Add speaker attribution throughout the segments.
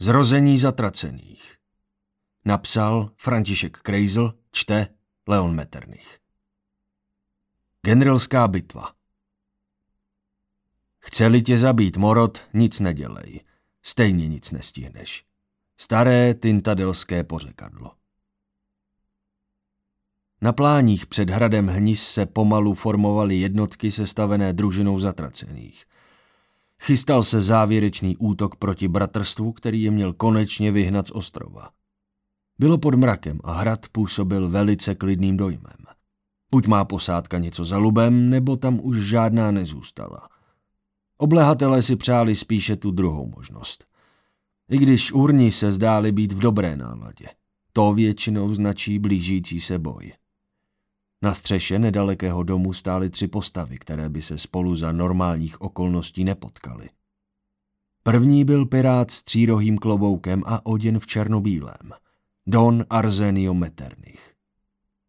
Speaker 1: Zrození zatracených. Napsal František Krejzl, čte Leon Metternich. Generalská bitva. Chceli tě zabít, Morot, nic nedělej. Stejně nic nestihneš. Staré tintadelské pořekadlo. Na pláních před hradem Hnis se pomalu formovaly jednotky sestavené družinou zatracených. Chystal se závěrečný útok proti bratrstvu, který je měl konečně vyhnat z ostrova. Bylo pod mrakem a hrad působil velice klidným dojmem. Buď má posádka něco za lubem, nebo tam už žádná nezůstala. Oblehatelé si přáli spíše tu druhou možnost. I když urni se zdáli být v dobré náladě. To většinou značí blížící se boj. Na střeše nedalekého domu stály tři postavy, které by se spolu za normálních okolností nepotkaly. První byl pirát s třírohým kloboukem a oděn v černobílém. Don Arzenio Metternich.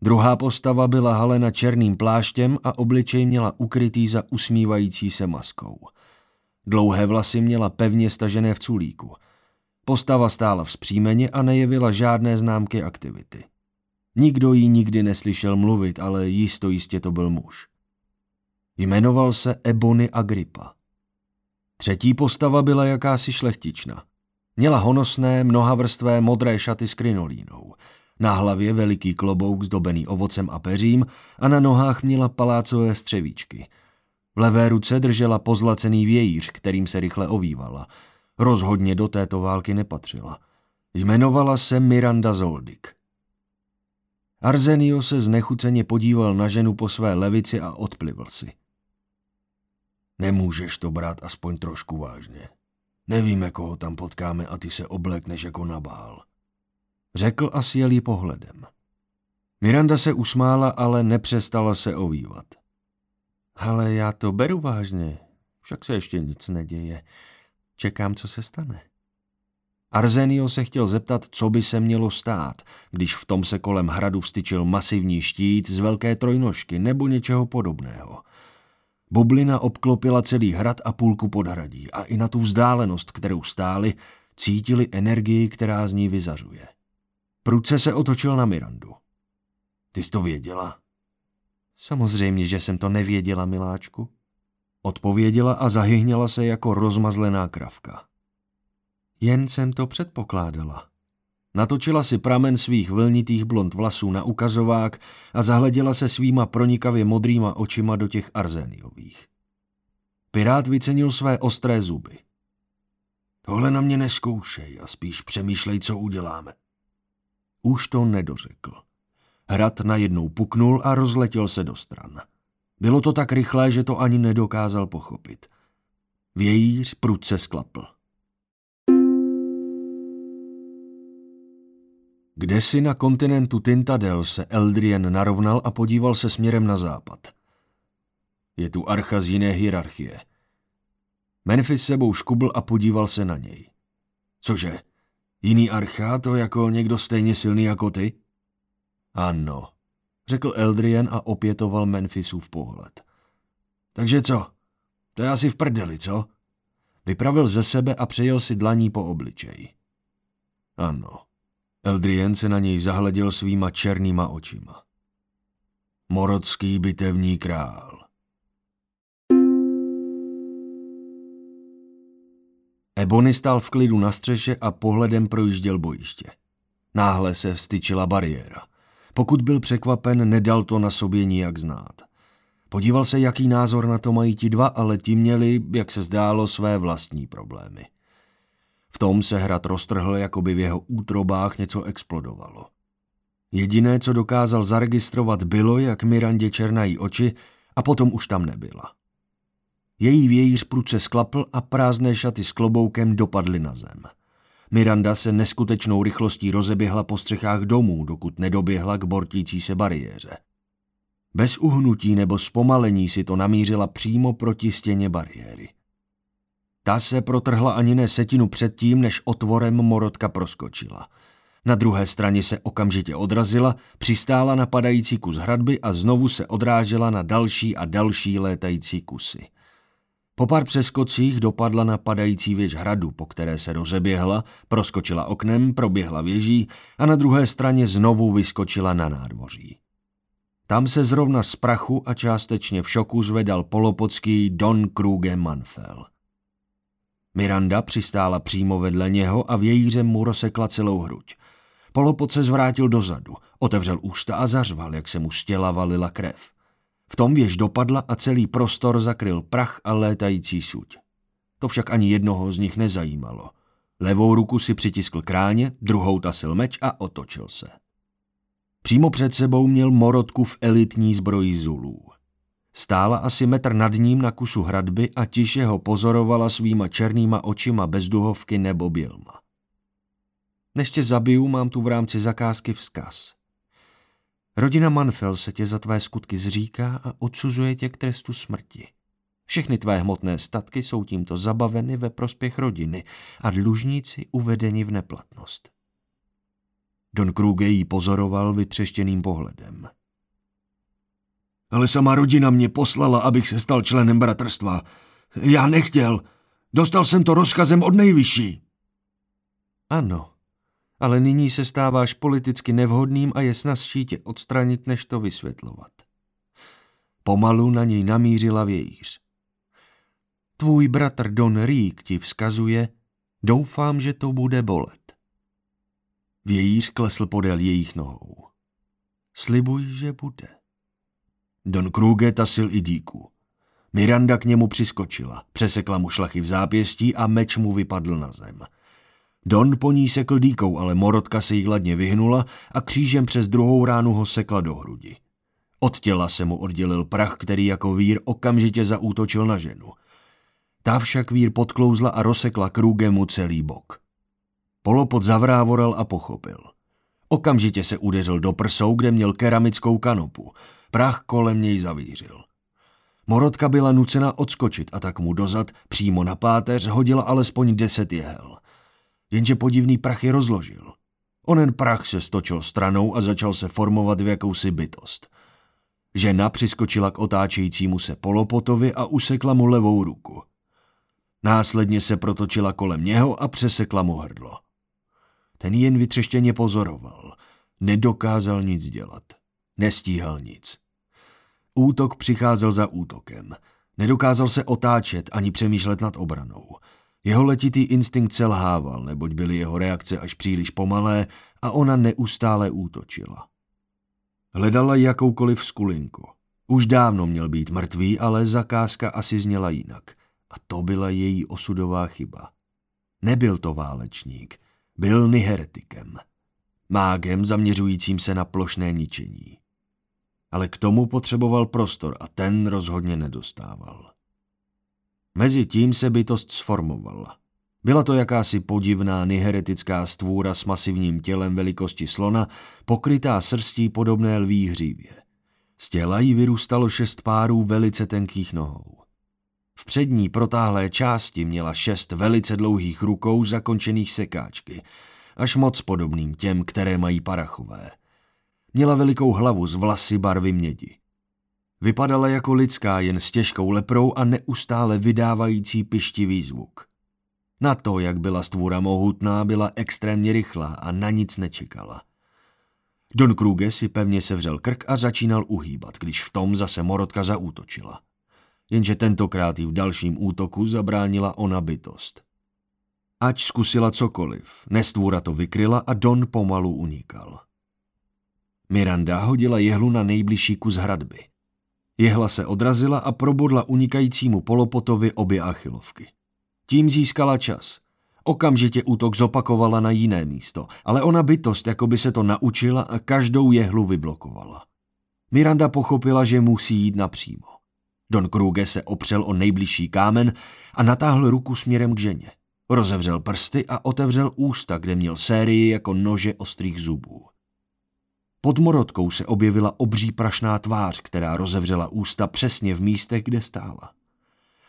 Speaker 1: Druhá postava byla halena černým pláštěm a obličej měla ukrytý za usmívající se maskou. Dlouhé vlasy měla pevně stažené v culíku. Postava stála vzpřímeně a nejevila žádné známky aktivity. Nikdo jí nikdy neslyšel mluvit, ale jisto jistě to byl muž. Jmenoval se Ebony Agrippa. Třetí postava byla jakási šlechtična. Měla honosné, mnohavrstvé modré šaty s krinolínou. Na hlavě veliký klobouk zdobený ovocem a peřím a na nohách měla palácové střevíčky. V levé ruce držela pozlacený vějíř, kterým se rychle ovývala. Rozhodně do této války nepatřila. Jmenovala se Miranda Zoldik. Arzenio se znechuceně podíval na ženu po své levici a odplivl si. Nemůžeš to brát aspoň trošku vážně. Nevíme, koho tam potkáme a ty se oblekneš jako nabál. Řekl a sjel jí pohledem. Miranda se usmála, ale nepřestala se ovývat. Ale já to beru vážně, však se ještě nic neděje. Čekám, co se stane. Arzenio se chtěl zeptat, co by se mělo stát, když v tom se kolem hradu vstyčil masivní štít z velké trojnožky nebo něčeho podobného. Bublina obklopila celý hrad a půlku podhradí a i na tu vzdálenost, kterou stáli, cítili energii, která z ní vyzařuje. Prudce se otočil na Mirandu. Ty jsi to věděla? Samozřejmě, že jsem to nevěděla, miláčku. Odpověděla a zahyhněla se jako rozmazlená kravka. Jen jsem to předpokládala. Natočila si pramen svých vlnitých blond vlasů na ukazovák a zahleděla se svýma pronikavě modrýma očima do těch arzéniových. Pirát vycenil své ostré zuby. Tohle na mě neskoušej a spíš přemýšlej, co uděláme. Už to nedořekl. Hrad najednou puknul a rozletěl se do stran. Bylo to tak rychlé, že to ani nedokázal pochopit. Vějíř prudce sklapl. Kde si na kontinentu Tintadel se Eldrien narovnal a podíval se směrem na západ. Je tu archa z jiné hierarchie. Memphis sebou škubl a podíval se na něj. Cože, jiný archa, to jako někdo stejně silný jako ty? Ano, řekl Eldrien a opětoval Memphisův pohled. Takže co? To je asi v prdeli, co? Vypravil ze sebe a přejel si dlaní po obličeji. Ano. Eldrien se na něj zahleděl svýma černýma očima. Morodský bitevní král. Ebony stál v klidu na střeše a pohledem projížděl bojiště. Náhle se vstyčila bariéra. Pokud byl překvapen, nedal to na sobě nijak znát. Podíval se, jaký názor na to mají ti dva, ale ti měli, jak se zdálo, své vlastní problémy. V tom se hrad roztrhl, jako by v jeho útrobách něco explodovalo. Jediné, co dokázal zaregistrovat, bylo, jak Mirandě černají oči a potom už tam nebyla. Její vějíř pruce sklapl a prázdné šaty s kloboukem dopadly na zem. Miranda se neskutečnou rychlostí rozeběhla po střechách domů, dokud nedoběhla k bortící se bariéře. Bez uhnutí nebo zpomalení si to namířila přímo proti stěně bariéry. Ta se protrhla ani ne setinu předtím, než otvorem morotka proskočila. Na druhé straně se okamžitě odrazila, přistála na padající kus hradby a znovu se odrážela na další a další létající kusy. Po pár přeskocích dopadla na padající věž hradu, po které se rozeběhla, proskočila oknem, proběhla věží a na druhé straně znovu vyskočila na nádvoří. Tam se zrovna z prachu a částečně v šoku zvedal polopocký Don Kruge Manfel. Miranda přistála přímo vedle něho a vějířem mu rozsekla celou hruď. Polopod se zvrátil dozadu, otevřel ústa a zařval, jak se mu z těla valila krev. V tom věž dopadla a celý prostor zakryl prach a létající suť. To však ani jednoho z nich nezajímalo. Levou ruku si přitiskl kráně, druhou tasil meč a otočil se. Přímo před sebou měl morotku v elitní zbroji Zulů. Stála asi metr nad ním na kusu hradby a tiše ho pozorovala svýma černýma očima bez duhovky nebo bělma. Než tě zabiju, mám tu v rámci zakázky vzkaz. Rodina Manfel se tě za tvé skutky zříká a odsuzuje tě k trestu smrti. Všechny tvé hmotné statky jsou tímto zabaveny ve prospěch rodiny a dlužníci uvedeni v neplatnost. Don Kruge jí pozoroval vytřeštěným pohledem.
Speaker 2: Ale sama rodina mě poslala, abych se stal členem bratrstva. Já nechtěl. Dostal jsem to rozkazem od nejvyšší.
Speaker 1: Ano, ale nyní se stáváš politicky nevhodným a je snazší tě odstranit, než to vysvětlovat. Pomalu na něj namířila vějíř. Tvůj bratr Don Rík ti vzkazuje, doufám, že to bude bolet. Vějíř klesl podél jejich nohou. Slibuj, že bude. Don Kruge tasil i díku. Miranda k němu přiskočila, přesekla mu šlachy v zápěstí a meč mu vypadl na zem – Don po ní sekl dýkou, ale Morotka se jí hladně vyhnula a křížem přes druhou ránu ho sekla do hrudi. Od těla se mu oddělil prach, který jako vír okamžitě zaútočil na ženu. Ta však vír podklouzla a rozsekla krůgemu celý bok. Polopod zavrávorel a pochopil. Okamžitě se udeřil do prsou, kde měl keramickou kanopu. Prach kolem něj zavířil. Morotka byla nucena odskočit a tak mu dozad přímo na páteř hodila alespoň deset jehel jenže podivný prach je rozložil. Onen prach se stočil stranou a začal se formovat v jakousi bytost. Žena přiskočila k otáčejícímu se polopotovi a usekla mu levou ruku. Následně se protočila kolem něho a přesekla mu hrdlo. Ten jen vytřeštěně pozoroval. Nedokázal nic dělat. Nestíhal nic. Útok přicházel za útokem. Nedokázal se otáčet ani přemýšlet nad obranou. Jeho letitý instinkt selhával, neboť byly jeho reakce až příliš pomalé a ona neustále útočila. Hledala jakoukoliv skulinku. Už dávno měl být mrtvý, ale zakázka asi zněla jinak. A to byla její osudová chyba. Nebyl to válečník, byl niheretikem. Mágem zaměřujícím se na plošné ničení. Ale k tomu potřeboval prostor a ten rozhodně nedostával. Mezi tím se bytost sformovala. Byla to jakási podivná niheretická stvůra s masivním tělem velikosti slona, pokrytá srstí podobné lví hřívě. Z těla jí vyrůstalo šest párů velice tenkých nohou. V přední protáhlé části měla šest velice dlouhých rukou zakončených sekáčky, až moc podobným těm, které mají parachové. Měla velikou hlavu z vlasy barvy mědi. Vypadala jako lidská jen s těžkou leprou a neustále vydávající pištivý zvuk. Na to, jak byla stvůra mohutná, byla extrémně rychlá a na nic nečekala. Don Kruge si pevně sevřel krk a začínal uhýbat, když v tom zase Morotka zaútočila. Jenže tentokrát jí v dalším útoku zabránila ona bytost. Ať zkusila cokoliv, nestvůra to vykryla a Don pomalu unikal. Miranda hodila jehlu na nejbližší kus hradby. Jehla se odrazila a probodla unikajícímu polopotovi obě achilovky. Tím získala čas. Okamžitě útok zopakovala na jiné místo, ale ona bytost jako by se to naučila a každou jehlu vyblokovala. Miranda pochopila, že musí jít napřímo. Don Kruge se opřel o nejbližší kámen a natáhl ruku směrem k ženě. Rozevřel prsty a otevřel ústa, kde měl sérii jako nože ostrých zubů. Pod morotkou se objevila obří prašná tvář, která rozevřela ústa přesně v místech, kde stála.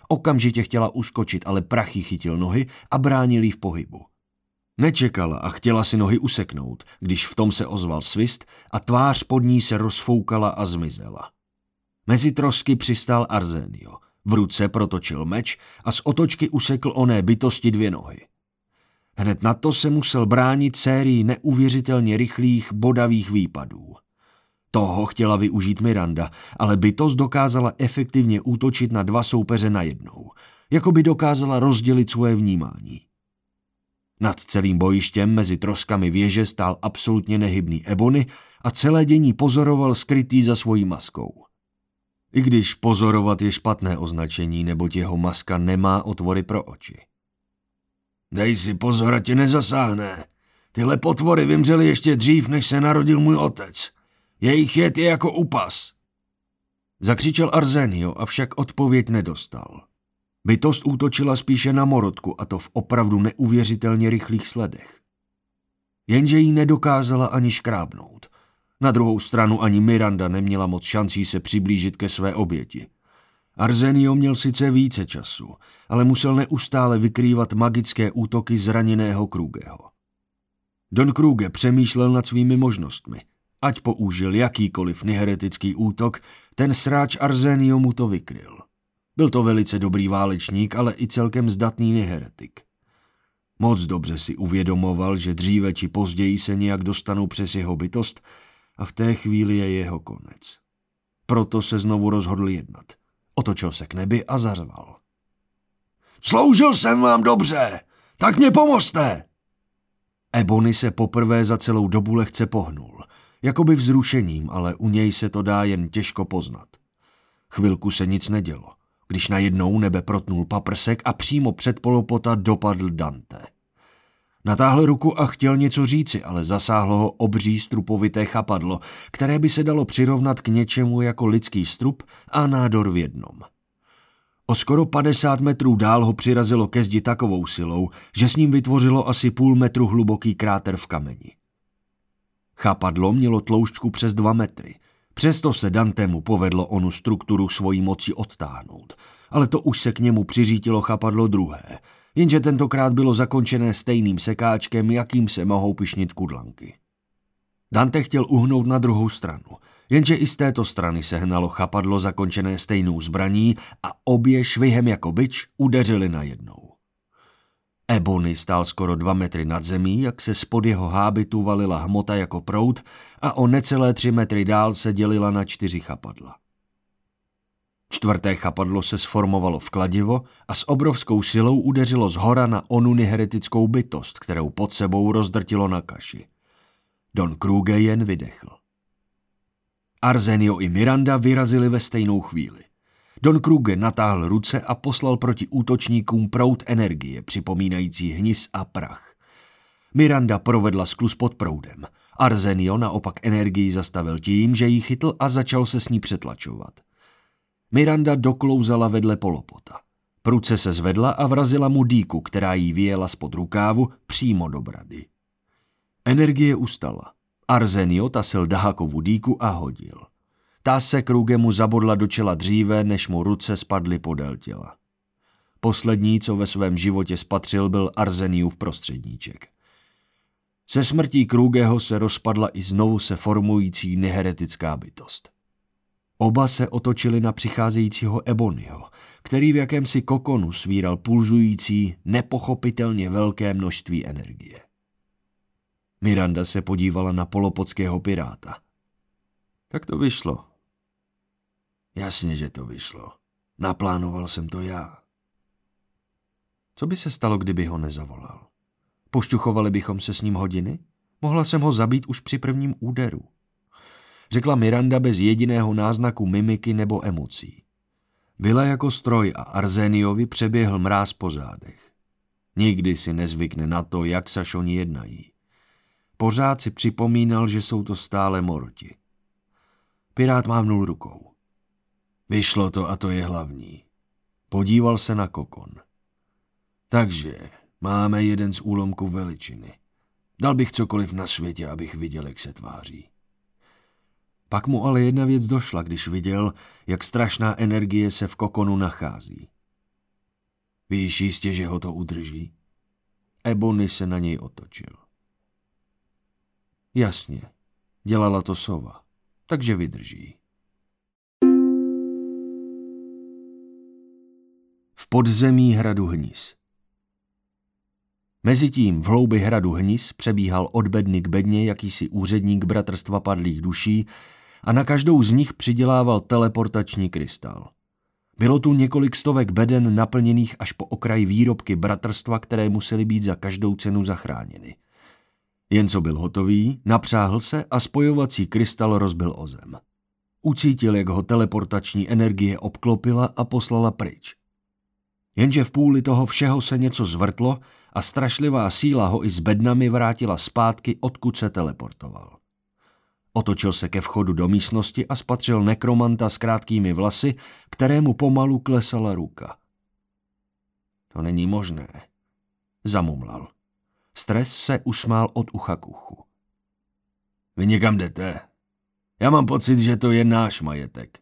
Speaker 1: Okamžitě chtěla uskočit, ale prachy chytil nohy a bránil jí v pohybu. Nečekala a chtěla si nohy useknout, když v tom se ozval svist a tvář pod ní se rozfoukala a zmizela. Mezi trosky přistál Arzenio. V ruce protočil meč a z otočky usekl oné bytosti dvě nohy. Hned na to se musel bránit sérií neuvěřitelně rychlých, bodavých výpadů. Toho chtěla využít Miranda, ale bytost dokázala efektivně útočit na dva soupeře najednou, jako by dokázala rozdělit svoje vnímání. Nad celým bojištěm mezi troskami věže stál absolutně nehybný Ebony a celé dění pozoroval skrytý za svojí maskou. I když pozorovat je špatné označení, neboť jeho maska nemá otvory pro oči.
Speaker 2: Dej si pozor, a tě nezasáhne. Tyhle potvory vymřely ještě dřív, než se narodil můj otec. Jejich jed je jako upas.
Speaker 1: Zakřičel Arzenio, avšak odpověď nedostal. Bytost útočila spíše na morotku a to v opravdu neuvěřitelně rychlých sledech. Jenže jí nedokázala ani škrábnout. Na druhou stranu ani Miranda neměla moc šancí se přiblížit ke své oběti. Arzenio měl sice více času, ale musel neustále vykrývat magické útoky zraněného Krugeho. Don Kruge přemýšlel nad svými možnostmi. Ať použil jakýkoliv niheretický útok, ten sráč Arzenio mu to vykryl. Byl to velice dobrý válečník, ale i celkem zdatný niheretik. Moc dobře si uvědomoval, že dříve či později se nějak dostanou přes jeho bytost a v té chvíli je jeho konec. Proto se znovu rozhodl jednat. Otočil se k nebi a zařval.
Speaker 2: Sloužil jsem vám dobře, tak mě pomozte!
Speaker 1: Ebony se poprvé za celou dobu lehce pohnul, jakoby vzrušením, ale u něj se to dá jen těžko poznat. Chvilku se nic nedělo když najednou nebe protnul paprsek a přímo před polopota dopadl Dante. Natáhl ruku a chtěl něco říci, ale zasáhlo ho obří strupovité chapadlo, které by se dalo přirovnat k něčemu jako lidský strup a nádor v jednom. O skoro 50 metrů dál ho přirazilo ke zdi takovou silou, že s ním vytvořilo asi půl metru hluboký kráter v kameni. Chapadlo mělo tloušťku přes dva metry – Přesto se Dantemu povedlo onu strukturu svojí moci odtáhnout, ale to už se k němu přiřítilo chapadlo druhé, jenže tentokrát bylo zakončené stejným sekáčkem, jakým se mohou pišnit kudlanky. Dante chtěl uhnout na druhou stranu, jenže i z této strany se hnalo chapadlo zakončené stejnou zbraní a obě švihem jako byč udeřili najednou. Ebony stál skoro dva metry nad zemí, jak se spod jeho hábitu valila hmota jako prout a o necelé tři metry dál se dělila na čtyři chapadla. Čtvrté chapadlo se sformovalo v kladivo a s obrovskou silou udeřilo z hora na onu heretickou bytost, kterou pod sebou rozdrtilo na kaši. Don Kruge jen vydechl. Arzenio i Miranda vyrazili ve stejnou chvíli. Don Kruge natáhl ruce a poslal proti útočníkům prout energie, připomínající hnis a prach. Miranda provedla sklus pod proudem. Arzenio naopak energii zastavil tím, že ji chytl a začal se s ní přetlačovat. Miranda doklouzala vedle polopota. Pruce se zvedla a vrazila mu dýku, která jí vyjela spod rukávu přímo do brady. Energie ustala. Arzenio tasil Dahakovu dýku a hodil. Ta se Krugemu zabodla do čela dříve, než mu ruce spadly podél těla. Poslední, co ve svém životě spatřil, byl Arzeniův prostředníček. Se smrtí Krugeho se rozpadla i znovu se formující neheretická bytost. Oba se otočili na přicházejícího Ebonyho, který v jakémsi kokonu svíral pulzující, nepochopitelně velké množství energie. Miranda se podívala na polopodského piráta. Tak to vyšlo, Jasně, že to vyšlo. Naplánoval jsem to já. Co by se stalo, kdyby ho nezavolal? Pošťuchovali bychom se s ním hodiny? Mohla jsem ho zabít už při prvním úderu. Řekla Miranda bez jediného náznaku mimiky nebo emocí. Byla jako stroj a Arzeniovi přeběhl mráz po zádech. Nikdy si nezvykne na to, jak Sašoni jednají. Pořád si připomínal, že jsou to stále morti. Pirát mávnul rukou. Vyšlo to a to je hlavní. Podíval se na kokon. Takže máme jeden z úlomků veličiny. Dal bych cokoliv na světě, abych viděl, jak se tváří. Pak mu ale jedna věc došla, když viděl, jak strašná energie se v kokonu nachází. Víš jistě, že ho to udrží? Ebony se na něj otočil. Jasně, dělala to sova, takže vydrží. podzemí hradu Hnis. Mezitím v hloubi hradu Hnis přebíhal od bedny k bedně jakýsi úředník Bratrstva padlých duší a na každou z nich přidělával teleportační krystal. Bylo tu několik stovek beden naplněných až po okraj výrobky bratrstva, které musely být za každou cenu zachráněny. Jen co byl hotový, napřáhl se a spojovací krystal rozbil o zem. Ucítil, jak ho teleportační energie obklopila a poslala pryč. Jenže v půli toho všeho se něco zvrtlo a strašlivá síla ho i s bednami vrátila zpátky, odkud se teleportoval. Otočil se ke vchodu do místnosti a spatřil nekromanta s krátkými vlasy, kterému pomalu klesala ruka. To není možné, zamumlal. Stres se usmál od ucha k uchu.
Speaker 2: Vy někam jdete? Já mám pocit, že to je náš majetek.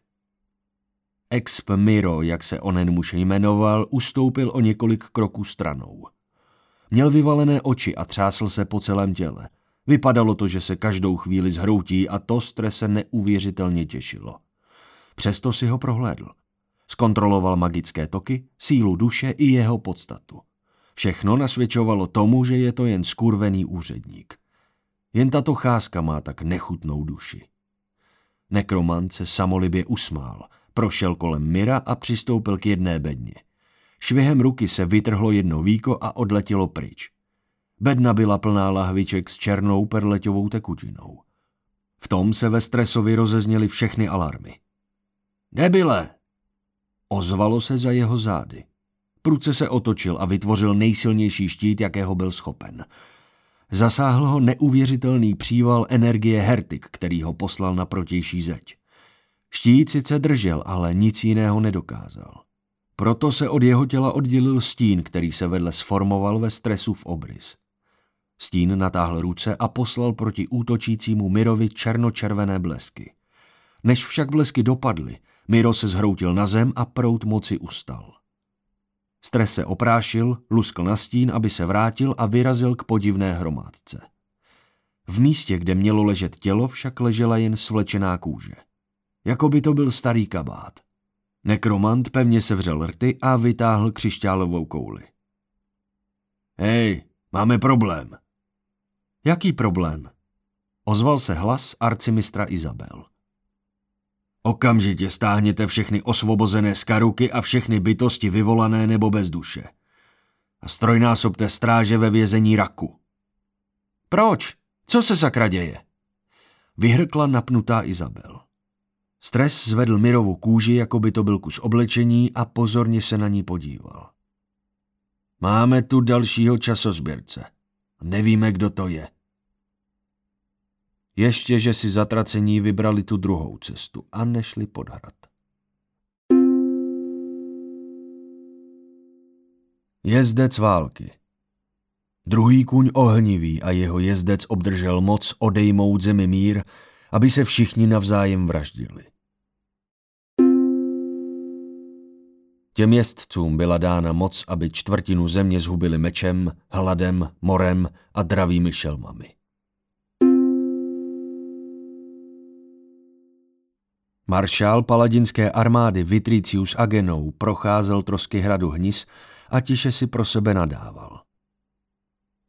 Speaker 1: Exp Miro, jak se onen muž jmenoval, ustoupil o několik kroků stranou. Měl vyvalené oči a třásl se po celém těle. Vypadalo to, že se každou chvíli zhroutí a to strese neuvěřitelně těšilo. Přesto si ho prohlédl. Zkontroloval magické toky, sílu duše i jeho podstatu. Všechno nasvědčovalo tomu, že je to jen skurvený úředník. Jen tato cházka má tak nechutnou duši. Nekromant se samolibě usmál, prošel kolem Mira a přistoupil k jedné bedně. Švihem ruky se vytrhlo jedno víko a odletělo pryč. Bedna byla plná lahviček s černou perleťovou tekutinou. V tom se ve stresovi rozezněly všechny alarmy.
Speaker 2: Nebyle!
Speaker 1: Ozvalo se za jeho zády. Pruce se otočil a vytvořil nejsilnější štít, jakého byl schopen. Zasáhl ho neuvěřitelný příval energie Hertik, který ho poslal na protější zeď. Štít sice držel, ale nic jiného nedokázal. Proto se od jeho těla oddělil stín, který se vedle sformoval ve stresu v obrys. Stín natáhl ruce a poslal proti útočícímu Mirovi černočervené blesky. Než však blesky dopadly, Miro se zhroutil na zem a prout moci ustal. Stres se oprášil, luskl na stín, aby se vrátil a vyrazil k podivné hromádce. V místě, kde mělo ležet tělo, však ležela jen svlečená kůže. Jako by to byl starý kabát. Nekromant pevně sevřel rty a vytáhl křišťálovou kouli.
Speaker 2: Hej, máme problém,
Speaker 1: Jaký problém? Ozval se hlas arcimistra Izabel.
Speaker 2: Okamžitě stáhněte všechny osvobozené skaruky a všechny bytosti vyvolané nebo bez duše. A strojnásobte stráže ve vězení Raku.
Speaker 1: Proč? Co se sakra děje? Vyhrkla napnutá Izabel. Stres zvedl Mirovu kůži, jako by to byl kus oblečení a pozorně se na ní podíval.
Speaker 2: Máme tu dalšího časozběrce. Nevíme, kdo to je.
Speaker 1: Ještě, že si zatracení vybrali tu druhou cestu a nešli pod hrad. Jezdec války Druhý kuň ohnivý a jeho jezdec obdržel moc odejmout zemi mír, aby se všichni navzájem vraždili. Těm jezdcům byla dána moc, aby čtvrtinu země zhubili mečem, hladem, morem a dravými šelmami. Maršál paladinské armády Vitricius Agenou procházel trosky hradu Hnis a tiše si pro sebe nadával.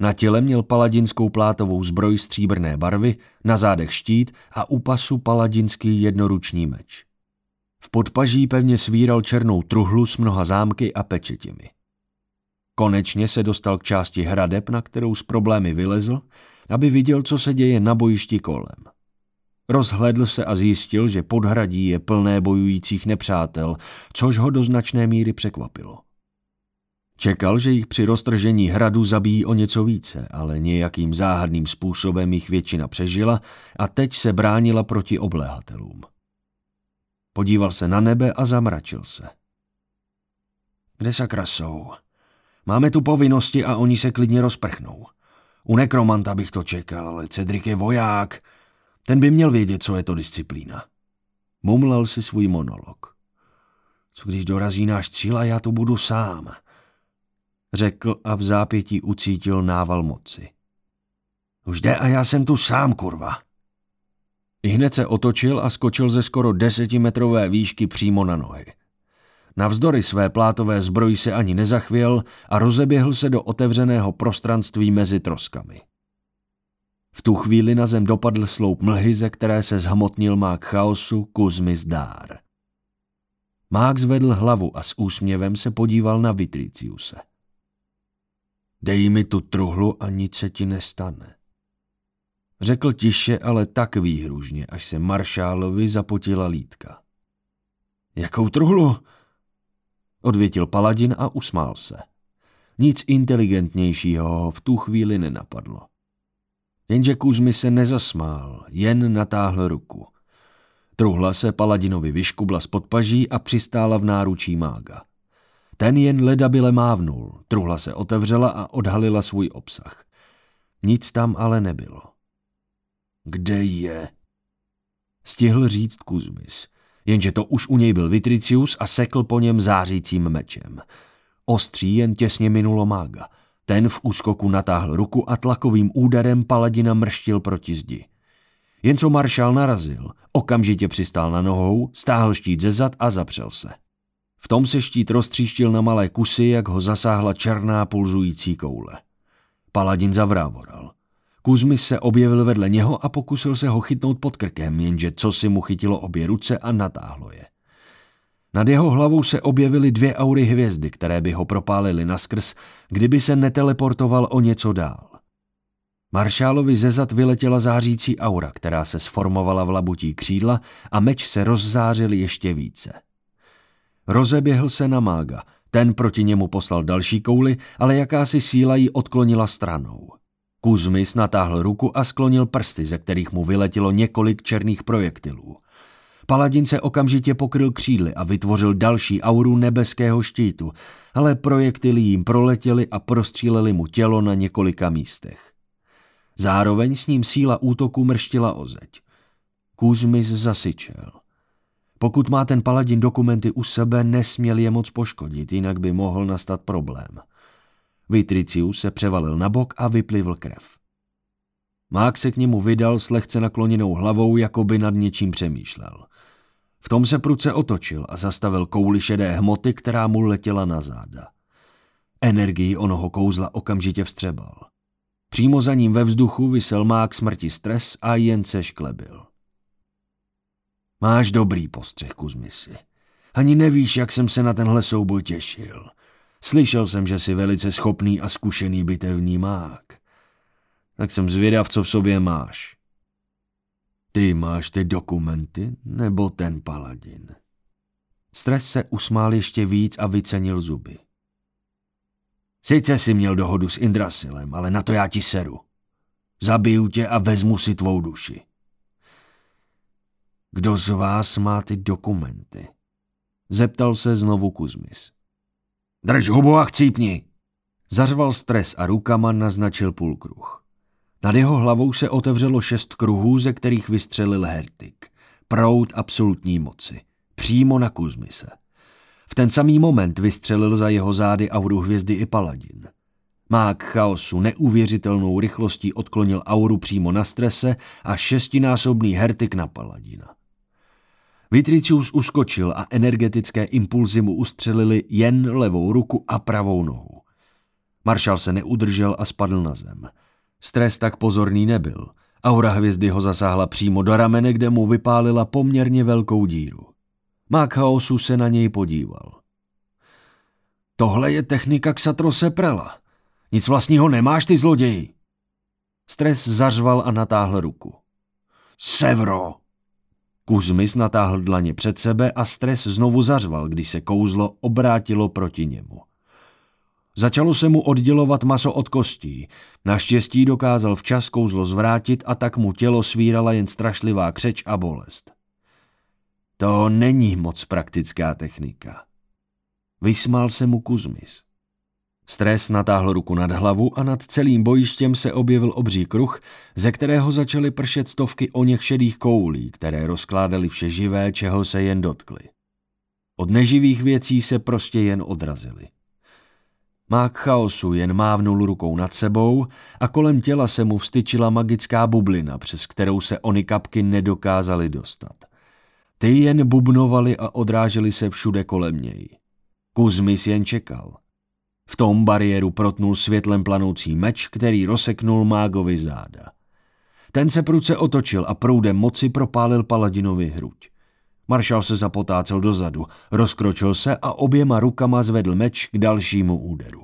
Speaker 1: Na těle měl paladinskou plátovou zbroj stříbrné barvy, na zádech štít a u pasu paladinský jednoruční meč. V podpaží pevně svíral černou truhlu s mnoha zámky a pečetěmi. Konečně se dostal k části hradeb, na kterou s problémy vylezl, aby viděl, co se děje na bojišti kolem. Rozhledl se a zjistil, že podhradí je plné bojujících nepřátel, což ho do značné míry překvapilo. Čekal, že jich při roztržení hradu zabijí o něco více, ale nějakým záhadným způsobem jich většina přežila a teď se bránila proti obléhatelům. Podíval se na nebe a zamračil se. Kde sakra jsou? Máme tu povinnosti a oni se klidně rozprchnou. U nekromanta bych to čekal, ale Cedric je voják. Ten by měl vědět, co je to disciplína. Mumlal si svůj monolog. Co když dorazí náš cíl a já to budu sám? Řekl a v zápětí ucítil nával moci. Už jde a já jsem tu sám, kurva. Hned se otočil a skočil ze skoro desetimetrové výšky přímo na nohy. Navzdory své plátové zbroji se ani nezachvěl a rozeběhl se do otevřeného prostranství mezi troskami. V tu chvíli na zem dopadl sloup mlhy, ze které se zhmotnil mák chaosu Kuzmy zdár. Mák zvedl hlavu a s úsměvem se podíval na Vitriciuse. Dej mi tu truhlu a nic se ti nestane. Řekl tiše, ale tak výhružně, až se maršálovi zapotila lítka. Jakou truhlu? Odvětil paladin a usmál se. Nic inteligentnějšího ho v tu chvíli nenapadlo. Jenže Kuzmi se nezasmál, jen natáhl ruku. Truhla se paladinovi vyškubla z podpaží a přistála v náručí mága. Ten jen ledabile mávnul, truhla se otevřela a odhalila svůj obsah. Nic tam ale nebylo. Kde je? Stihl říct Kuzmis, jenže to už u něj byl Vitricius a sekl po něm zářícím mečem. Ostří jen těsně minulo mága. Ten v úskoku natáhl ruku a tlakovým úderem paladina mrštil proti zdi. Jen co maršál narazil, okamžitě přistál na nohou, stáhl štít ze zad a zapřel se. V tom se štít roztříštil na malé kusy, jak ho zasáhla černá pulzující koule. Paladin zavrávoral. Kuzmis se objevil vedle něho a pokusil se ho chytnout pod krkem, jenže co si mu chytilo obě ruce a natáhlo je. Nad jeho hlavou se objevily dvě aury hvězdy, které by ho propálily naskrz, kdyby se neteleportoval o něco dál. Maršálovi ze zad vyletěla zářící aura, která se sformovala v labutí křídla a meč se rozzářil ještě více. Rozeběhl se na mága, ten proti němu poslal další kouli, ale jakási síla ji odklonila stranou. Kuzmis natáhl ruku a sklonil prsty, ze kterých mu vyletělo několik černých projektilů. Paladin se okamžitě pokryl křídly a vytvořil další auru nebeského štítu, ale projektily jim proletěly a prostříleli mu tělo na několika místech. Zároveň s ním síla útoku mrštila o zeď. Kuzmis zasyčel. Pokud má ten paladin dokumenty u sebe, nesměl je moc poškodit, jinak by mohl nastat problém. Vitricius se převalil na bok a vyplivl krev. Mák se k němu vydal s lehce nakloněnou hlavou, jako by nad něčím přemýšlel. V tom se pruce otočil a zastavil kouli šedé hmoty, která mu letěla na záda. Energii onoho kouzla okamžitě vstřebal. Přímo za ním ve vzduchu vysel mák smrti stres a jen se šklebil. Máš dobrý postřeh, Kuzmisi. Ani nevíš, jak jsem se na tenhle souboj těšil. Slyšel jsem, že jsi velice schopný a zkušený bitevní mák. Tak jsem zvědav, co v sobě máš. Ty máš ty dokumenty, nebo ten paladin? Stres se usmál ještě víc a vycenil zuby. Sice si měl dohodu s Indrasilem, ale na to já ti seru. Zabiju tě a vezmu si tvou duši. Kdo z vás má ty dokumenty? Zeptal se znovu Kuzmis. Drž hubu a chcípni! Zařval stres a rukama naznačil půlkruh. Nad jeho hlavou se otevřelo šest kruhů, ze kterých vystřelil Hertik. Prout absolutní moci. Přímo na Kuzmise. V ten samý moment vystřelil za jeho zády auru hvězdy i paladin. Mák chaosu neuvěřitelnou rychlostí odklonil auru přímo na strese a šestinásobný hertik na paladina. Vitricius uskočil a energetické impulzy mu ustřelili jen levou ruku a pravou nohu. Maršal se neudržel a spadl na zem. Stres tak pozorný nebyl. Aura hvězdy ho zasáhla přímo do ramene, kde mu vypálila poměrně velkou díru. Mák chaosu se na něj podíval. Tohle je technika Xatro Seprela. Nic vlastního nemáš, ty zloději. Stres zařval a natáhl ruku. Sevro! Kuzmis natáhl dlaně před sebe a stres znovu zařval, když se kouzlo obrátilo proti němu. Začalo se mu oddělovat maso od kostí. Naštěstí dokázal včas kouzlo zvrátit a tak mu tělo svírala jen strašlivá křeč a bolest. To není moc praktická technika. Vysmál se mu Kuzmis. Stres natáhl ruku nad hlavu a nad celým bojištěm se objevil obří kruh, ze kterého začaly pršet stovky oněch šedých koulí, které rozkládaly vše živé, čeho se jen dotkly. Od neživých věcí se prostě jen odrazily. Mák chaosu jen mávnul rukou nad sebou a kolem těla se mu vstyčila magická bublina, přes kterou se ony kapky nedokázaly dostat. Ty jen bubnovaly a odrážely se všude kolem něj. Kuzmis jen čekal. V tom bariéru protnul světlem planoucí meč, který rozseknul mágovi záda. Ten se pruce otočil a proudem moci propálil paladinovi hruď. Maršal se zapotácel dozadu, rozkročil se a oběma rukama zvedl meč k dalšímu úderu.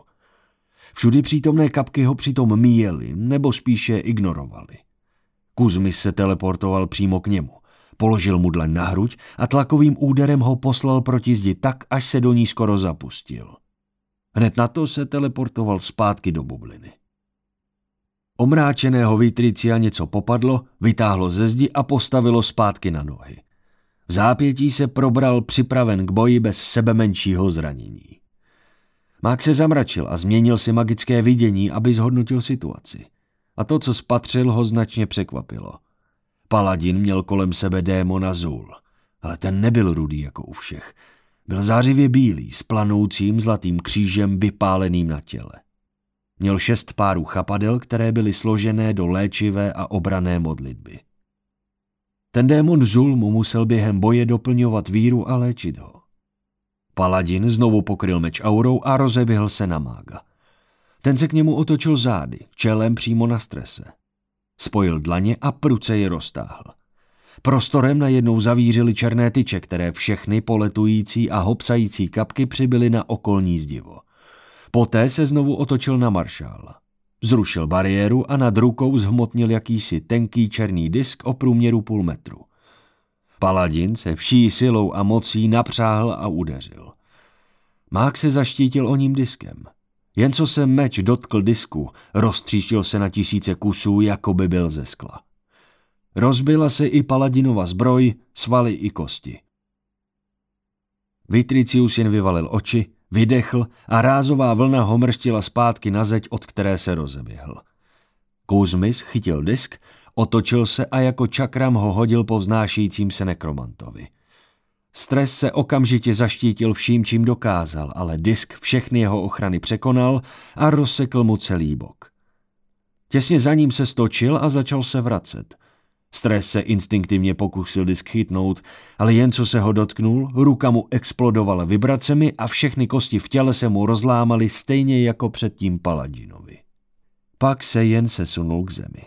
Speaker 1: Všudy přítomné kapky ho přitom míjeli, nebo spíše ignorovali. Kuzmis se teleportoval přímo k němu. Položil mu dlaň na hruď a tlakovým úderem ho poslal proti zdi tak, až se do ní skoro zapustil. Hned na to se teleportoval zpátky do bubliny. Omráčeného Vitricia něco popadlo, vytáhlo ze zdi a postavilo zpátky na nohy. V zápětí se probral připraven k boji bez sebe menšího zranění. Mák se zamračil a změnil si magické vidění, aby zhodnotil situaci. A to, co spatřil, ho značně překvapilo. Paladin měl kolem sebe démona Zul, ale ten nebyl rudý jako u všech. Byl zářivě bílý, s planoucím zlatým křížem vypáleným na těle. Měl šest párů chapadel, které byly složené do léčivé a obrané modlitby. Ten démon Zul mu musel během boje doplňovat víru a léčit ho. Paladin znovu pokryl meč aurou a rozeběhl se na mága. Ten se k němu otočil zády, čelem přímo na strese. Spojil dlaně a pruce je roztáhl. Prostorem najednou zavířily černé tyče, které všechny poletující a hopsající kapky přibyly na okolní zdivo. Poté se znovu otočil na maršála. Zrušil bariéru a nad rukou zhmotnil jakýsi tenký černý disk o průměru půl metru. Paladin se vší silou a mocí napřáhl a udeřil. Mák se zaštítil o ním diskem. Jen co se meč dotkl disku, roztříštil se na tisíce kusů, jako by byl ze skla. Rozbila se i paladinova zbroj, svaly i kosti. Vitricius jen vyvalil oči, vydechl a rázová vlna ho mrštila zpátky na zeď, od které se rozeběhl. Kuzmis chytil disk, otočil se a jako čakram ho hodil po vznášejícím se nekromantovi. Stres se okamžitě zaštítil vším, čím dokázal, ale disk všechny jeho ochrany překonal a rozsekl mu celý bok. Těsně za ním se stočil a začal se vracet – Stres se instinktivně pokusil disk chytnout, ale jen co se ho dotknul, ruka mu explodovala vibracemi a všechny kosti v těle se mu rozlámaly stejně jako předtím Paladinovi. Pak se jen sesunul k zemi.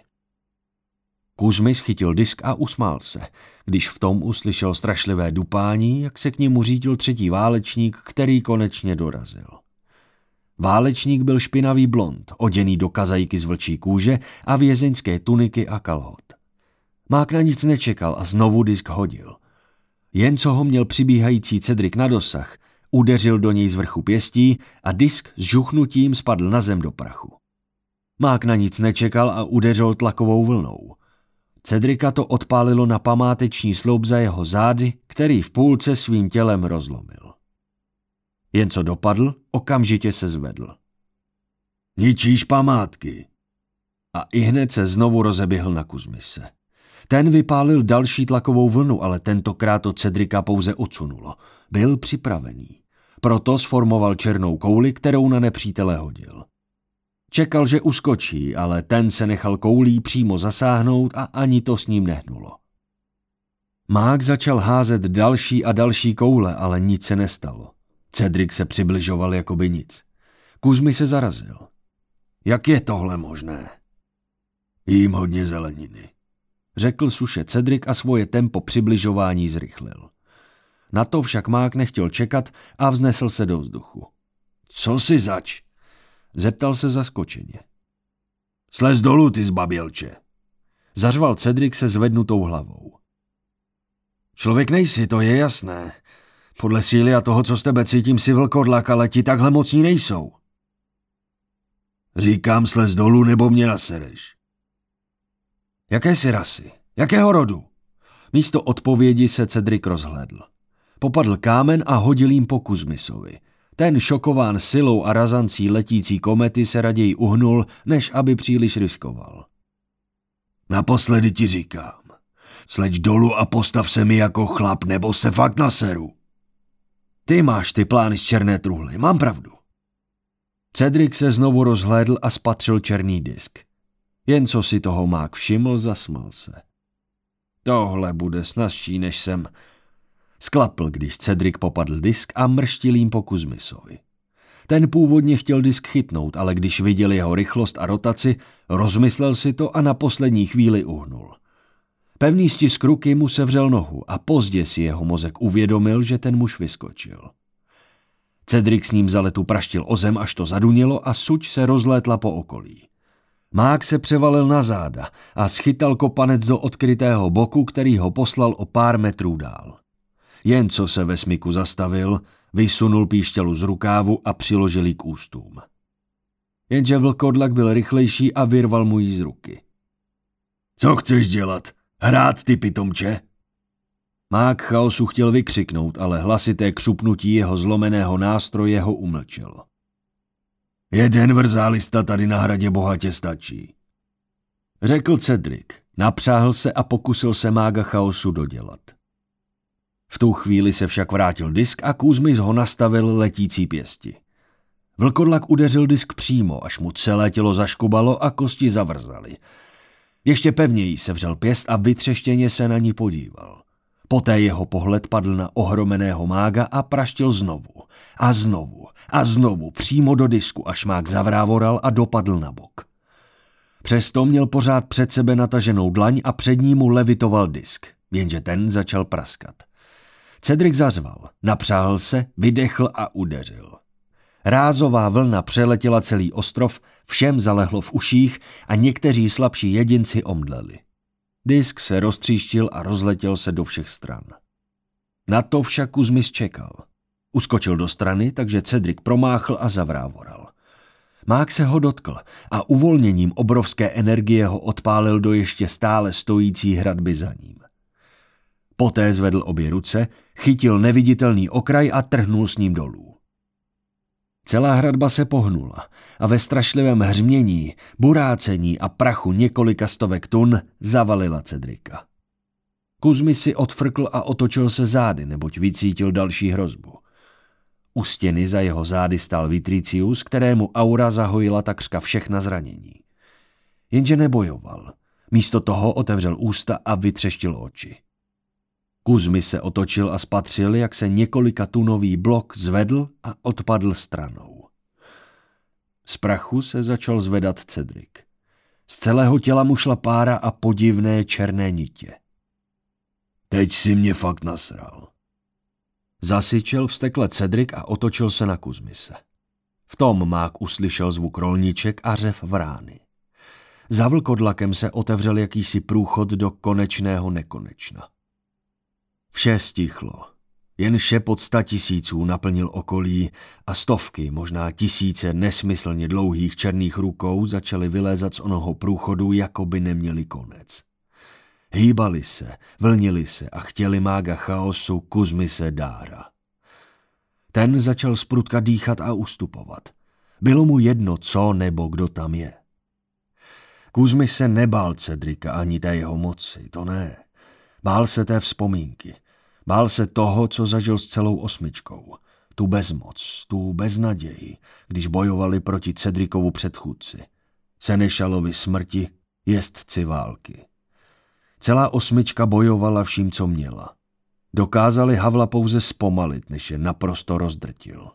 Speaker 1: Kuzmi schytil disk a usmál se, když v tom uslyšel strašlivé dupání, jak se k němu řídil třetí válečník, který konečně dorazil. Válečník byl špinavý blond, oděný do kazajky z vlčí kůže a vězeňské tuniky a kalhot. Mák na nic nečekal a znovu disk hodil. Jen co ho měl přibíhající Cedrik na dosah, udeřil do něj z vrchu pěstí a disk s žuchnutím spadl na zem do prachu. Mák na nic nečekal a udeřil tlakovou vlnou. Cedrika to odpálilo na památeční sloup za jeho zády, který v půlce svým tělem rozlomil. Jen co dopadl, okamžitě se zvedl.
Speaker 2: Ničíš památky.
Speaker 1: A i hned se znovu rozeběhl na Kuzmise. Ten vypálil další tlakovou vlnu, ale tentokrát to Cedrika pouze odsunulo. Byl připravený. Proto sformoval černou kouli, kterou na nepřítele hodil. Čekal, že uskočí, ale ten se nechal koulí přímo zasáhnout a ani to s ním nehnulo. Mák začal házet další a další koule, ale nic se nestalo. Cedrik se přibližoval jako by nic. Kuzmi se zarazil.
Speaker 2: Jak je tohle možné? Jím hodně zeleniny
Speaker 1: řekl suše Cedric a svoje tempo přibližování zrychlil. Na to však Mák nechtěl čekat a vznesl se do vzduchu.
Speaker 2: Co si zač?
Speaker 1: Zeptal se zaskočeně.
Speaker 2: Slez dolů, ty zbabělče.
Speaker 1: Zařval Cedric se zvednutou hlavou.
Speaker 2: Člověk nejsi, to je jasné. Podle síly a toho, co z tebe cítím, si vlkodlak, ale ti takhle mocní nejsou. Říkám slez dolů, nebo mě nasereš.
Speaker 1: Jaké jsi rasy? Jakého rodu? Místo odpovědi se Cedric rozhlédl. Popadl kámen a hodil jim po Kuzmisovi. Ten šokován silou a razancí letící komety se raději uhnul, než aby příliš riskoval.
Speaker 2: Naposledy ti říkám. Sleď dolů a postav se mi jako chlap, nebo se fakt naseru.
Speaker 1: Ty máš ty plány z černé truhly, mám pravdu. Cedric se znovu rozhlédl a spatřil černý disk. Jen co si toho mák všiml, zasmal se. Tohle bude snazší, než jsem... Sklapl, když Cedric popadl disk a mrštil jim po Kuzmisovi. Ten původně chtěl disk chytnout, ale když viděl jeho rychlost a rotaci, rozmyslel si to a na poslední chvíli uhnul. Pevný stisk ruky mu sevřel nohu a pozdě si jeho mozek uvědomil, že ten muž vyskočil. Cedric s ním za letu praštil o zem, až to zadunělo a suč se rozlétla po okolí. Mák se převalil na záda a schytal kopanec do odkrytého boku, který ho poslal o pár metrů dál. Jen co se ve smyku zastavil, vysunul píšťalu z rukávu a přiložil ji k ústům. Jenže vlkodlak byl rychlejší a vyrval mu ji z ruky.
Speaker 2: Co chceš dělat? Hrát ty pitomče?
Speaker 1: Mák chaosu chtěl vykřiknout, ale hlasité křupnutí jeho zlomeného nástroje ho umlčelo.
Speaker 2: Jeden vrzálista tady na hradě bohatě stačí.
Speaker 1: Řekl Cedric, napřáhl se a pokusil se mága chaosu dodělat. V tu chvíli se však vrátil disk a Kuzmis ho nastavil letící pěsti. Vlkodlak udeřil disk přímo, až mu celé tělo zaškubalo a kosti zavrzaly. Ještě pevněji se vřel pěst a vytřeštěně se na ní podíval. Poté jeho pohled padl na ohromeného mága a praštil znovu. A znovu. A znovu přímo do disku, až mák zavrávoral a dopadl na bok. Přesto měl pořád před sebe nataženou dlaň a před ním mu levitoval disk, jenže ten začal praskat. Cedric zazval, napřáhl se, vydechl a udeřil. Rázová vlna přeletěla celý ostrov, všem zalehlo v uších a někteří slabší jedinci omdleli. Disk se roztříštil a rozletěl se do všech stran. Na to však Kuzmis čekal. Uskočil do strany, takže Cedric promáchl a zavrávoral. Mák se ho dotkl a uvolněním obrovské energie ho odpálil do ještě stále stojící hradby za ním. Poté zvedl obě ruce, chytil neviditelný okraj a trhnul s ním dolů. Celá hradba se pohnula a ve strašlivém hřmění, burácení a prachu několika stovek tun zavalila Cedrika. Kuzmi si odfrkl a otočil se zády, neboť vycítil další hrozbu. U stěny za jeho zády stál Vitricius, kterému aura zahojila takřka všechna zranění. Jenže nebojoval. Místo toho otevřel ústa a vytřeštil oči. Kuzmi se otočil a spatřil, jak se několika tunový blok zvedl a odpadl stranou. Z prachu se začal zvedat Cedric. Z celého těla mu šla pára a podivné černé nitě.
Speaker 2: Teď si mě fakt nasral.
Speaker 1: Zasyčel vstekle Cedric a otočil se na Kuzmise. V tom mák uslyšel zvuk rolniček a řev vrány. Za vlkodlakem se otevřel jakýsi průchod do konečného nekonečna. Vše stichlo. Jen šepot sta tisíců naplnil okolí a stovky, možná tisíce nesmyslně dlouhých černých rukou začaly vylézat z onoho průchodu, jako by neměli konec. Hýbali se, vlnili se a chtěli mága chaosu Kuzmise dára. Ten začal sprutka dýchat a ustupovat. Bylo mu jedno, co nebo kdo tam je. Kuzmi se nebál Cedrika ani té jeho moci, to ne. Bál se té vzpomínky. Bál se toho, co zažil s celou osmičkou. Tu bezmoc, tu beznaději, když bojovali proti Cedrikovu předchůdci. Senešalovi smrti, jezdci války. Celá osmička bojovala vším, co měla. Dokázali Havla pouze zpomalit, než je naprosto rozdrtil.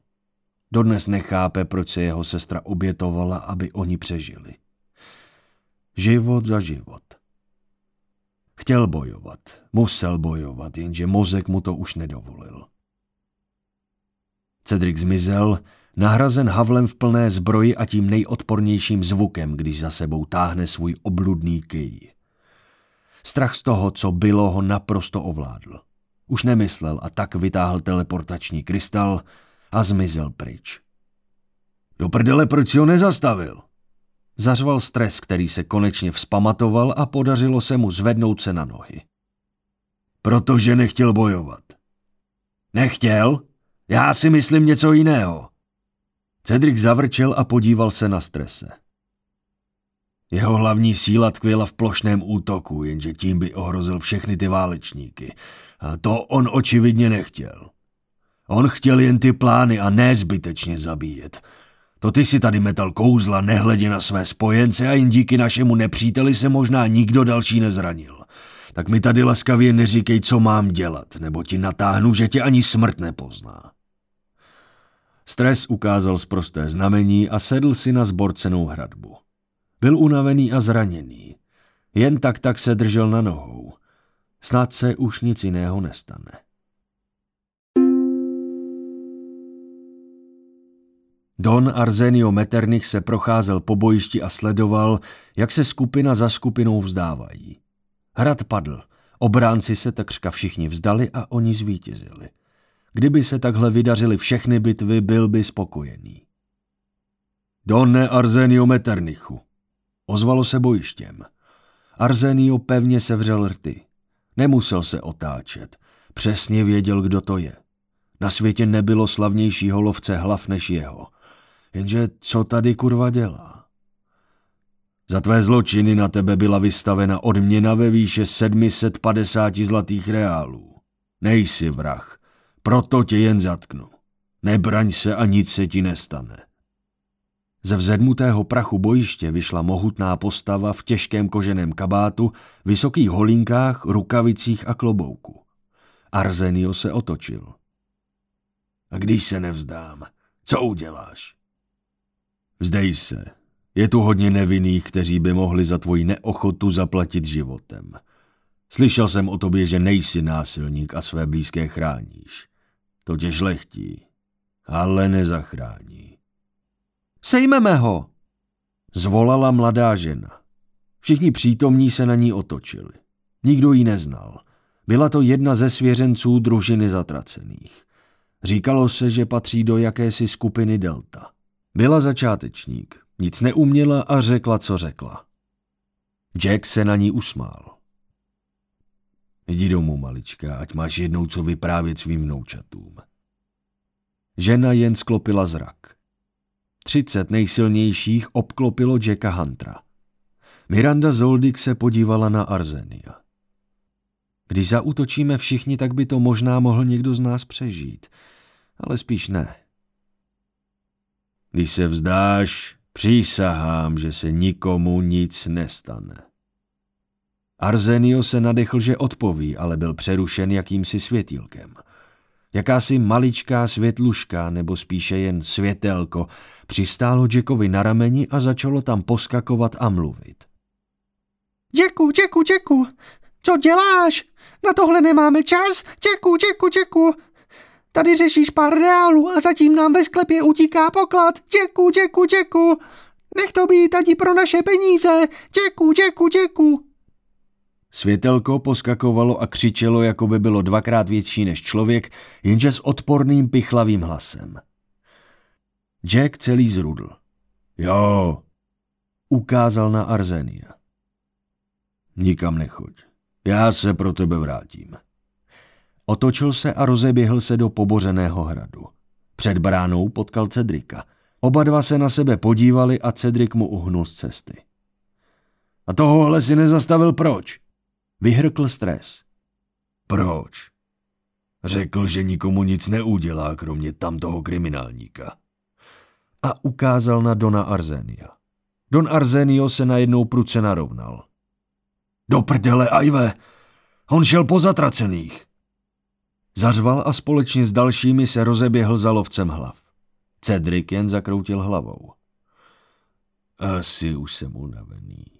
Speaker 1: Dodnes nechápe, proč se jeho sestra obětovala, aby oni přežili. Život za život. Chtěl bojovat, musel bojovat, jenže mozek mu to už nedovolil. Cedric zmizel, nahrazen Havlem v plné zbroji a tím nejodpornějším zvukem, když za sebou táhne svůj obludný kyj. Strach z toho, co bylo, ho naprosto ovládl. Už nemyslel a tak vytáhl teleportační krystal a zmizel pryč.
Speaker 2: Do prdele, proč si ho nezastavil?
Speaker 1: Zařval stres, který se konečně vzpamatoval a podařilo se mu zvednout se na nohy.
Speaker 2: Protože nechtěl bojovat.
Speaker 1: Nechtěl? Já si myslím něco jiného. Cedric zavrčel a podíval se na strese.
Speaker 2: Jeho hlavní síla tkvěla v plošném útoku, jenže tím by ohrozil všechny ty válečníky. A to on očividně nechtěl. On chtěl jen ty plány a ne zbytečně zabíjet. To ty si tady metal kouzla, nehledě na své spojence a jen díky našemu nepříteli se možná nikdo další nezranil. tak mi tady laskavě neříkej, co mám dělat, nebo ti natáhnu, že tě ani smrt nepozná.
Speaker 1: Stres ukázal z prosté znamení a sedl si na zborcenou hradbu. Byl unavený a zraněný. Jen tak tak se držel na nohou. Snad se už nic jiného nestane. Don Arzenio Metternich se procházel po bojišti a sledoval, jak se skupina za skupinou vzdávají. Hrad padl, obránci se takřka všichni vzdali a oni zvítězili. Kdyby se takhle vydařily všechny bitvy, byl by spokojený.
Speaker 2: Donne Arzenio Metternichu.
Speaker 1: Ozvalo se bojištěm. Arzenio pevně sevřel rty. Nemusel se otáčet. Přesně věděl, kdo to je. Na světě nebylo slavnějšího lovce hlav než jeho. Jenže co tady kurva dělá?
Speaker 2: Za tvé zločiny na tebe byla vystavena odměna ve výše 750 zlatých reálů. Nejsi vrah, proto tě jen zatknu. Nebraň se a nic se ti nestane.
Speaker 1: Ze vzedmutého prachu bojiště vyšla mohutná postava v těžkém koženém kabátu, vysokých holinkách, rukavicích a klobouku. Arzenio se otočil.
Speaker 2: A když se nevzdám, co uděláš? Vzdej se. Je tu hodně nevinných, kteří by mohli za tvoji neochotu zaplatit životem. Slyšel jsem o tobě, že nejsi násilník a své blízké chráníš. To tě žlechtí, ale nezachrání.
Speaker 1: Sejmeme ho! Zvolala mladá žena. Všichni přítomní se na ní otočili. Nikdo ji neznal. Byla to jedna ze svěřenců družiny zatracených. Říkalo se, že patří do jakési skupiny Delta. Byla začátečník, nic neuměla a řekla, co řekla. Jack se na ní usmál.
Speaker 2: Jdi domů, malička, ať máš jednou co vyprávět svým vnoučatům.
Speaker 1: Žena jen sklopila zrak. Třicet nejsilnějších obklopilo Jacka Huntera. Miranda Zoldik se podívala na Arzenia. Když zautočíme všichni, tak by to možná mohl někdo z nás přežít. Ale spíš ne.
Speaker 2: Když se vzdáš, přísahám, že se nikomu nic nestane.
Speaker 1: Arzenio se nadechl, že odpoví, ale byl přerušen jakýmsi světílkem. Jakási maličká světluška, nebo spíše jen světelko, přistálo Jackovi na rameni a začalo tam poskakovat a mluvit.
Speaker 3: Jacku, Jacku, Jacku, co děláš? Na tohle nemáme čas. Jacku, Jacku, Jacku, Tady řešíš pár reálů a zatím nám ve sklepě utíká poklad. Děku, děku, děku. Nech to být ani pro naše peníze. Děku, děku, děku.
Speaker 1: Světelko poskakovalo a křičelo, jako by bylo dvakrát větší než člověk, jenže s odporným pichlavým hlasem. Jack celý zrudl.
Speaker 2: Jo,
Speaker 1: ukázal na Arzenia.
Speaker 2: Nikam nechoď. Já se pro tebe vrátím.
Speaker 1: Otočil se a rozeběhl se do pobořeného hradu. Před bránou potkal Cedrika. Oba dva se na sebe podívali a Cedrik mu uhnul z cesty.
Speaker 2: A tohohle si nezastavil proč?
Speaker 1: Vyhrkl stres.
Speaker 2: Proč? Řekl, že nikomu nic neudělá, kromě tamtoho kriminálníka.
Speaker 1: A ukázal na Dona Arzenia. Don Arzenio se najednou pruce narovnal.
Speaker 2: Do prdele, Ajve! On šel po zatracených.
Speaker 1: Zařval a společně s dalšími se rozeběhl za lovcem hlav. Cedric jen zakroutil hlavou.
Speaker 2: Asi už jsem unavený.